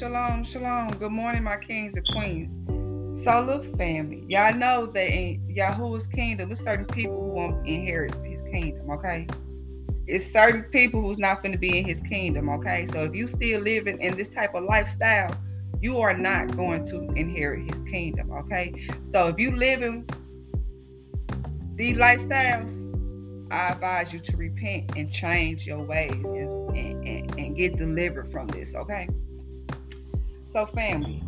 shalom, shalom. Good morning, my kings and queens. So look, family, y'all know that in Yahuwah's kingdom, there's certain people who won't inherit his kingdom, okay? It's certain people who's not going to be in his kingdom, okay? So if you still living in this type of lifestyle, you are not going to inherit his kingdom, okay? So if you live in these lifestyles, I advise you to repent and change your ways and, and, and, and get delivered from this, okay? So, family,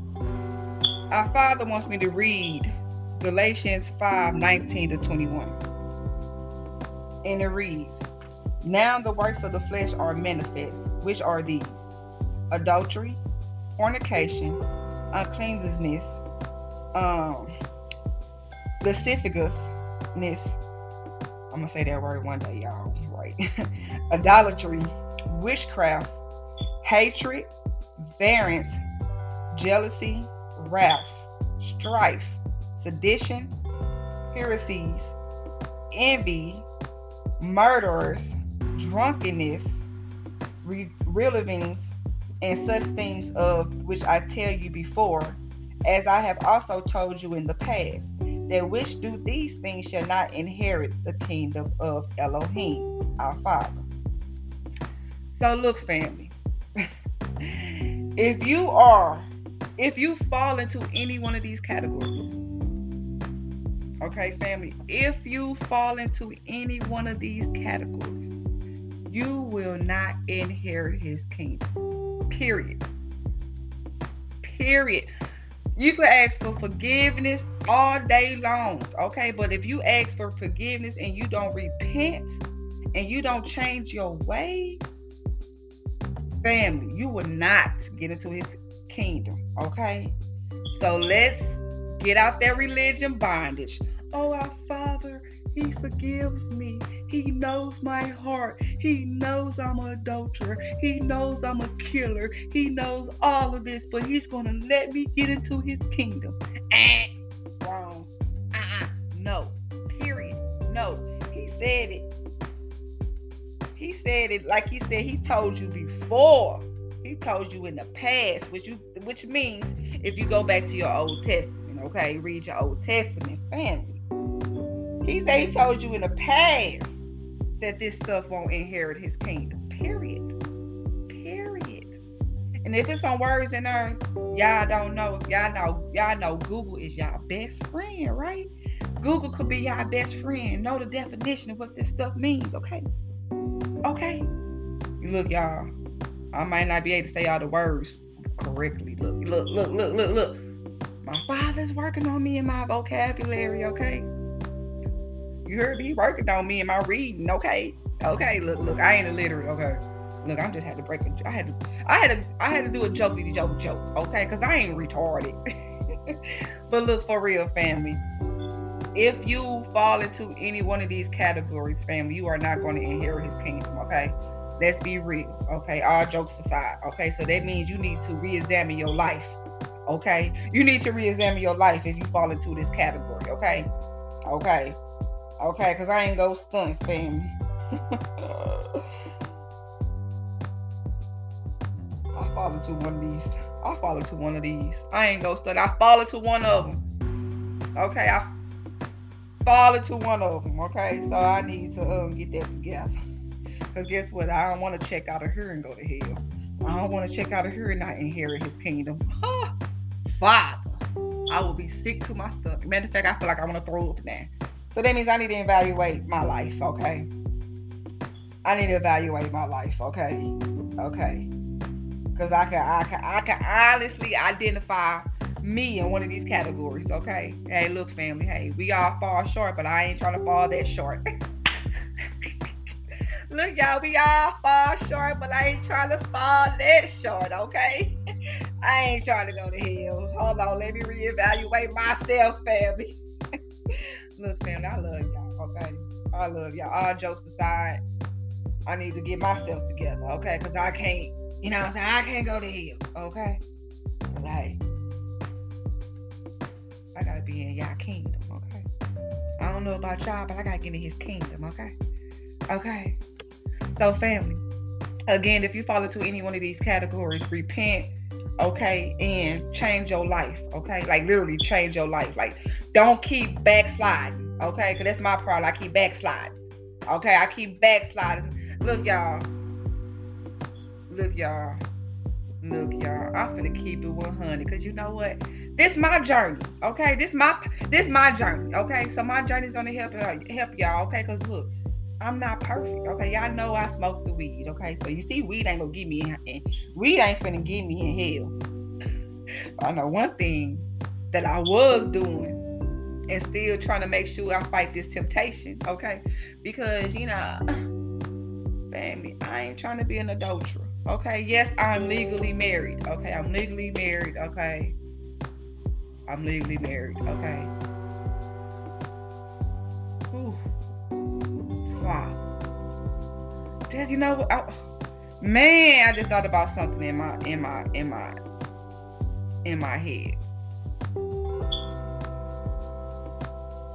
our Father wants me to read Galatians 5 19 to 21. And it reads, Now the works of the flesh are manifest, which are these adultery, fornication, uncleanness, um, lasciviousness. I'm gonna say that word one day, y'all. Right? Idolatry, witchcraft, hatred, variance, jealousy, wrath, strife, sedition, heresies, envy, murderers, drunkenness, re- relevings, and such things of which I tell you before, as I have also told you in the past, that which do these things shall not inherit the kingdom of Elohim, our Father. So, look, family, if you are, if you fall into any one of these categories, okay, family, if you fall into any one of these categories, you will not inherit his kingdom. Period. Period. You could ask for forgiveness all day long, okay? But if you ask for forgiveness and you don't repent and you don't change your ways, family, you will not get into his kingdom, okay? So let's get out that religion bondage. Oh, our Father, He forgives me. He knows my heart. He knows I'm an adulterer. He knows I'm a killer. He knows all of this, but he's going to let me get into his kingdom. Eh, wrong. Uh-uh. No. Period. No. He said it. He said it like he said he told you before. He told you in the past, which you which means if you go back to your Old Testament, okay, read your Old Testament family. He said he told you in the past that this stuff won't inherit his kingdom. Period. Period. And if it's on words in there, y'all don't know. Y'all know, y'all know Google is y'all best friend, right? Google could be y'all best friend. Know the definition of what this stuff means, okay? Okay. Look, y'all. I might not be able to say all the words correctly. Look, look, look, look, look, look. My father's working on me in my vocabulary, okay? You heard me working on me and my reading. Okay. Okay. Look, look, I ain't illiterate. Okay. Look, I'm just had to break it. I had to I had to I had to do a jokey joke joke, okay? Cause I ain't retarded. but look for real, family. If you fall into any one of these categories, family, you are not going to inherit his kingdom, okay? Let's be real, okay? All jokes aside, okay? So that means you need to re-examine your life, okay? You need to re-examine your life if you fall into this category, okay? Okay. Okay, because I ain't go stunt, family. I fall into one of these. I fall into one of these. I ain't go stunt. I fall into one of them. Okay, I fall into one of them. Okay, so I need to um, get that together. Because guess what? I don't want to check out of here and go to hell. I don't want to check out of here and not inherit his kingdom. Father, I will be sick to my stomach. Matter of fact, I feel like I want to throw up now. So that means I need to evaluate my life, okay? I need to evaluate my life, okay? Okay. Cause I can I can I can honestly identify me in one of these categories, okay? Hey, look, family, hey, we all fall short, but I ain't trying to fall that short. look, y'all, we all fall short, but I ain't trying to fall that short, okay? I ain't trying to go to hell. Hold on, let me reevaluate myself, family. Look, family, I love y'all, okay? I love y'all. All jokes aside, I need to get myself together, okay? Because I can't, you know what I'm saying? I can't go to hell, okay? Like, I gotta be in y'all kingdom, okay? I don't know about y'all, but I gotta get in his kingdom, okay? Okay. So, family, again, if you fall into any one of these categories, repent, okay, and change your life, okay? Like literally change your life. Like don't keep backsliding, okay? Cause that's my problem. I keep backsliding. Okay, I keep backsliding. Look, y'all. Look, y'all. Look, y'all. I'm finna keep it 100. Cause you know what? This my journey. Okay, this my this my journey. Okay, so my journey is gonna help uh, help y'all. Okay, cause look. I'm not perfect. Okay, y'all know I smoke the weed. Okay, so you see, weed ain't gonna get me in. Weed ain't finna get me in hell. I know one thing that I was doing and still trying to make sure I fight this temptation. Okay, because you know, family, I ain't trying to be an adulterer. Okay, yes, I'm legally married. Okay, I'm legally married. Okay, I'm legally married. Okay. You know, I, man, I just thought about something in my in my in my in my head.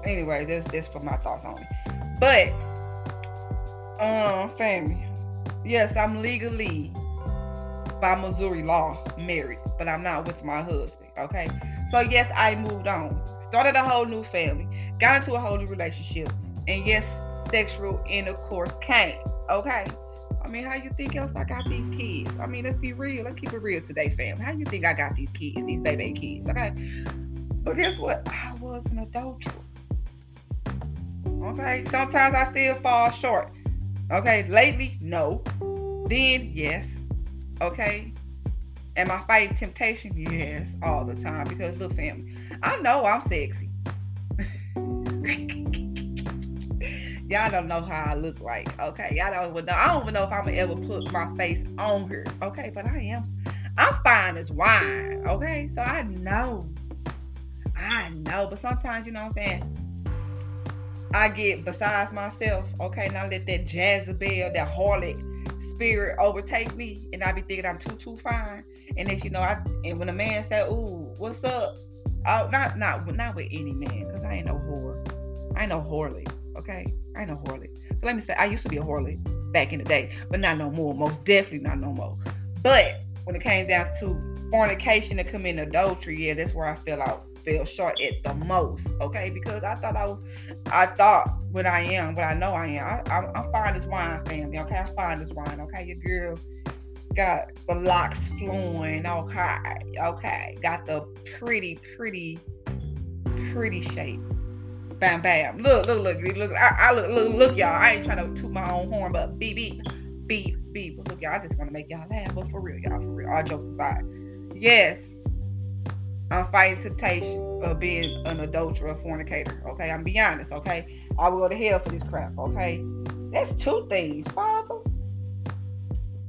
Anyway, this this for my thoughts only. But um family. Yes, I'm legally by Missouri law married, but I'm not with my husband. Okay. So yes, I moved on. Started a whole new family, got into a whole new relationship, and yes, sexual intercourse came. Okay. I mean, how you think else I got these kids? I mean, let's be real. Let's keep it real today, fam. How you think I got these kids, these baby kids? Okay. But guess what? I was an adulterer. Okay. Sometimes I still fall short. Okay. Lately, no. Then, yes. Okay. Am I fighting temptation? Yes, all the time. Because look, family, I know I'm sexy. Y'all don't know how I look like. Okay, y'all don't even know. I don't even know if I'm gonna ever put my face on her. Okay, but I am. I'm fine as wine. Okay, so I know. I know, but sometimes you know what I'm saying. I get besides myself. Okay, now let that Jezebel, that harlot spirit overtake me, and I be thinking I'm too too fine. And then you know, I and when a man say, "Ooh, what's up?" Oh, not not not with any man, cause I ain't no whore. I ain't no harlot. Okay, I ain't no. So let me say, I used to be a harlot back in the day, but not no more. Most definitely not no more. But when it came down to fornication and committing adultery, yeah, that's where I fell out, fell short at the most. Okay, because I thought I was, I thought what I am, what I know I am. I, I, I'm fine as wine, family. Okay, I'm fine as wine. Okay, your girl got the locks flowing. Okay, okay, got the pretty, pretty, pretty shape bam, bam. Look, look, look, look. I, I look, look, look, y'all. I ain't trying to toot my own horn, but beep, beep, beep, beep. But look, y'all. I just want to make y'all laugh, but for real, y'all, for real. All jokes aside, yes, I'm fighting temptation of being an adulterer, a fornicator. Okay, I'm be honest. Okay, I will go to hell for this crap. Okay, that's two things, Father.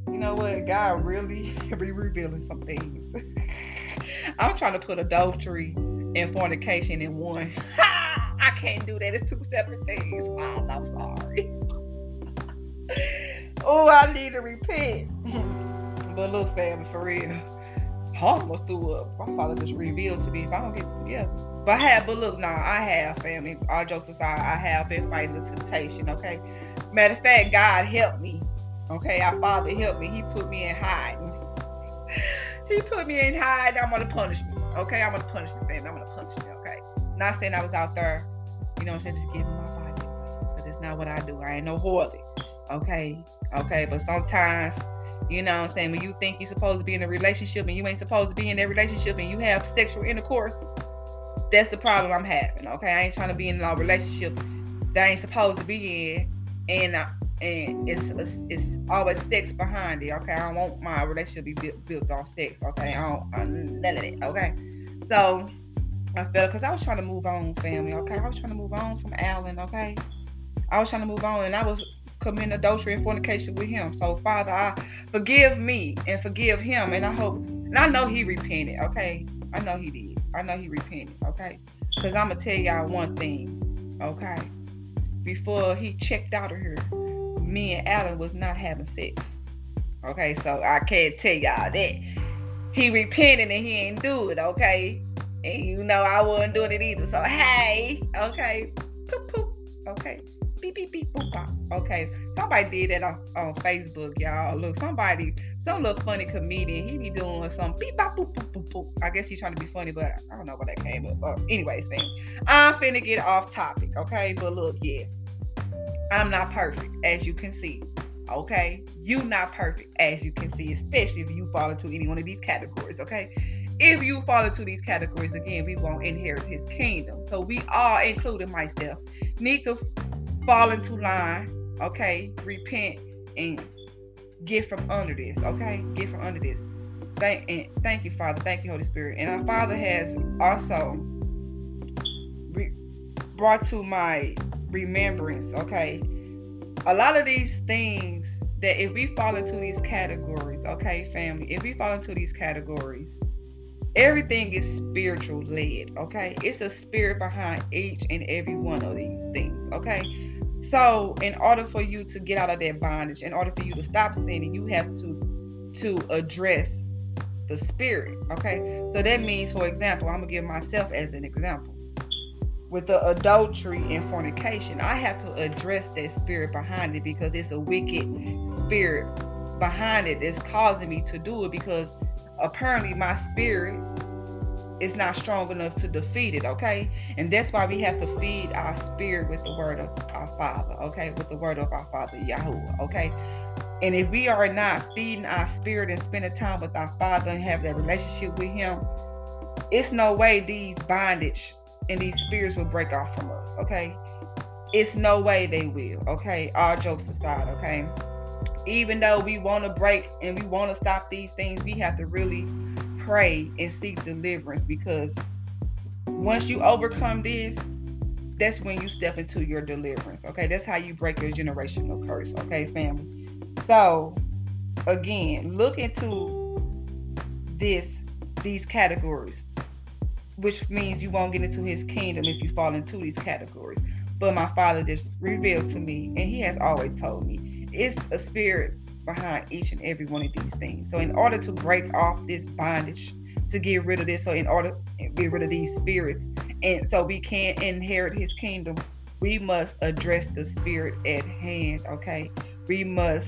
You know what? God really be revealing some things. I'm trying to put adultery and fornication in one. I can't do that. It's two separate things. Oh, I'm sorry. oh, I need to repent. but look, family, for real. I almost threw up. My father just revealed to me if I don't get yeah. But I have, but look, nah, I have family. All jokes aside, I have been fighting the temptation. Okay. Matter of fact, God helped me. Okay, our Father helped me. He put me in hiding. he put me in hiding. I'm gonna punish me. Okay, I'm gonna punish me, family. I'm gonna punish me. Not saying I was out there you know what I'm saying? Just giving my body away. But it's not what I do. I ain't no holy. Okay. Okay. But sometimes, you know what I'm saying, when you think you're supposed to be in a relationship and you ain't supposed to be in that relationship and you have sexual intercourse, that's the problem I'm having. Okay. I ain't trying to be in a relationship that I ain't supposed to be in. And uh, and it's, it's, it's always sex behind it. Okay, I don't want my relationship to be built, built on sex. Okay, I don't I, none of it. Okay, so I felt because I was trying to move on, family. Okay, I was trying to move on from Alan. Okay, I was trying to move on, and I was committing adultery and fornication with him. So, Father, I forgive me and forgive him, and I hope, and I know he repented. Okay, I know he did. I know he repented. Okay, because I'm gonna tell y'all one thing. Okay, before he checked out of here, me and Alan was not having sex. Okay, so I can't tell y'all that he repented and he ain't do it. Okay, and you know I wasn't doing it either. So hey, okay, poop poop, okay. beep beep beep boop. Okay, somebody did that on, on Facebook, y'all. Look, somebody, some little funny comedian, he be doing some beep bop boop boop. I guess he's trying to be funny, but I don't know where that came up. Uh, anyways, man, I'm finna get off topic, okay? But look, yes, I'm not perfect, as you can see. Okay, you not perfect, as you can see, especially if you fall into any one of these categories. Okay, if you fall into these categories again, we won't inherit his kingdom. So we all, including myself, need to fall into line, okay? Repent and get from under this, okay? Get from under this. Thank and thank you, Father. Thank you, Holy Spirit. And our Father has also re- brought to my remembrance, okay? A lot of these things that if we fall into these categories, okay, family, if we fall into these categories, everything is spiritual led, okay? It's a spirit behind each and every one of these things, okay? So, in order for you to get out of that bondage, in order for you to stop sinning, you have to to address the spirit, okay? So that means, for example, I'm gonna give myself as an example. With the adultery and fornication, I have to address that spirit behind it because it's a wicked spirit behind it that's causing me to do it because apparently my spirit is not strong enough to defeat it, okay? And that's why we have to feed our spirit with the word of our Father, okay? With the word of our Father, Yahweh, okay? And if we are not feeding our spirit and spending time with our Father and have that relationship with Him, it's no way these bondage and these spirits will break off from us, okay? It's no way they will, okay? All jokes aside, okay? Even though we want to break and we want to stop these things, we have to really pray and seek deliverance because once you overcome this, that's when you step into your deliverance. Okay, that's how you break your generational curse. Okay, family. So, again, look into this these categories, which means you won't get into His kingdom if you fall into these categories. But my Father just revealed to me, and He has always told me it's a spirit behind each and every one of these things. So in order to break off this bondage, to get rid of this, so in order to get rid of these spirits, and so we can't inherit his kingdom, we must address the spirit at hand, okay? We must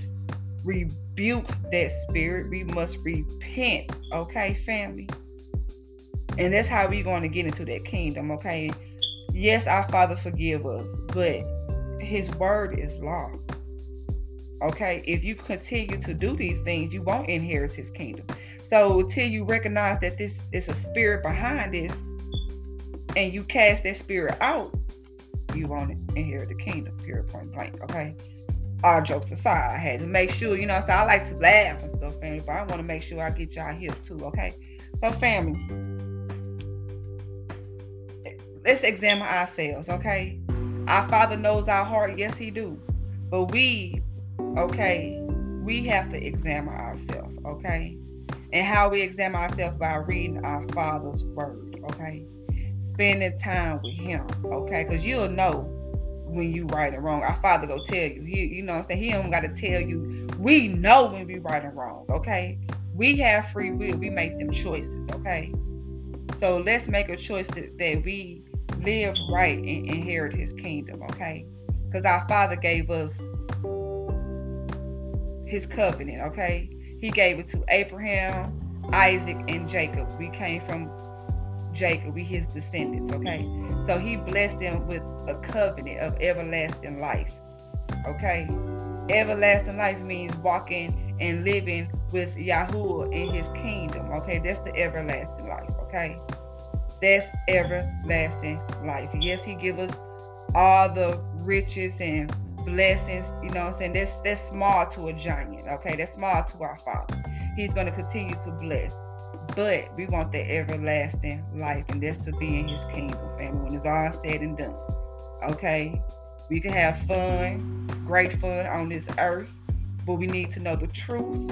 rebuke that spirit. We must repent, okay, family? And that's how we're going to get into that kingdom, okay? Yes, our Father forgive us, but his word is law. Okay, if you continue to do these things, you won't inherit his kingdom. So until you recognize that this is a spirit behind this and you cast that spirit out, you won't inherit the kingdom, period point blank. Okay. All jokes aside, I had to make sure, you know, so I like to laugh and stuff, family, but I want to make sure I get y'all here too, okay? So, family, let's examine ourselves, okay? Our Father knows our heart, yes, He do. But we okay, we have to examine ourselves, okay? And how we examine ourselves by reading our Father's Word, okay? Spending time with Him, okay? Because you'll know when you right and wrong. Our Father go tell you. He, you know what I'm saying? He don't got to tell you. We know when we right and wrong, okay? We have free will. We make them choices, okay? So let's make a choice that, that we live right and inherit His kingdom, okay? Because our Father gave us his covenant, okay? He gave it to Abraham, Isaac, and Jacob. We came from Jacob, we his descendants, okay? So he blessed them with a covenant of everlasting life, okay? Everlasting life means walking and living with Yahuwah in his kingdom, okay? That's the everlasting life, okay? That's everlasting life. Yes, he give us all the riches and blessings, you know I'm saying? That's that's small to a giant, okay? That's small to our Father. He's gonna continue to bless. But we want the everlasting life, and that's to be in his kingdom, family, when it's all said and done. Okay? We can have fun, great fun on this earth, but we need to know the truth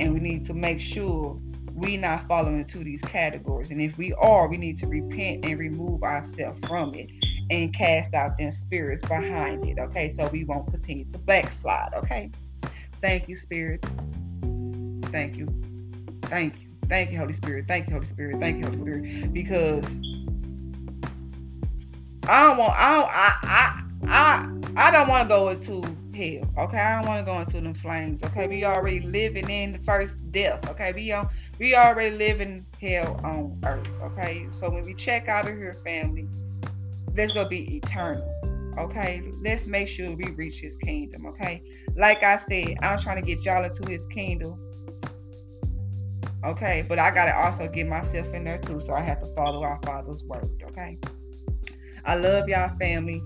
and we need to make sure we not falling into these categories. And if we are, we need to repent and remove ourselves from it and cast out them spirits behind it. Okay, so we won't continue to backslide. Okay, thank you, Spirit. Thank you, thank you, thank you, Holy Spirit. Thank you, Holy Spirit. Thank you, Holy Spirit. Because I don't want. I don't, I I I I don't want to go into hell. Okay, I don't want to go into them flames. Okay, we already living in the first death. Okay, we on we already living hell on earth. Okay, so when we check out of here, family, let's go be eternal. Okay, let's make sure we reach His kingdom. Okay, like I said, I'm trying to get y'all into His kingdom. Okay, but I gotta also get myself in there too, so I have to follow our Father's word. Okay, I love y'all, family.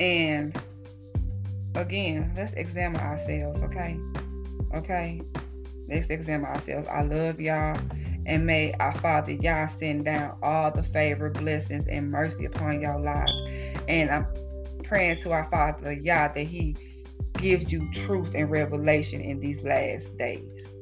And again, let's examine ourselves, okay? Okay? Let's examine ourselves. I love y'all. And may our Father Yah send down all the favor, blessings, and mercy upon your lives. And I'm praying to our Father Yah that He gives you truth and revelation in these last days.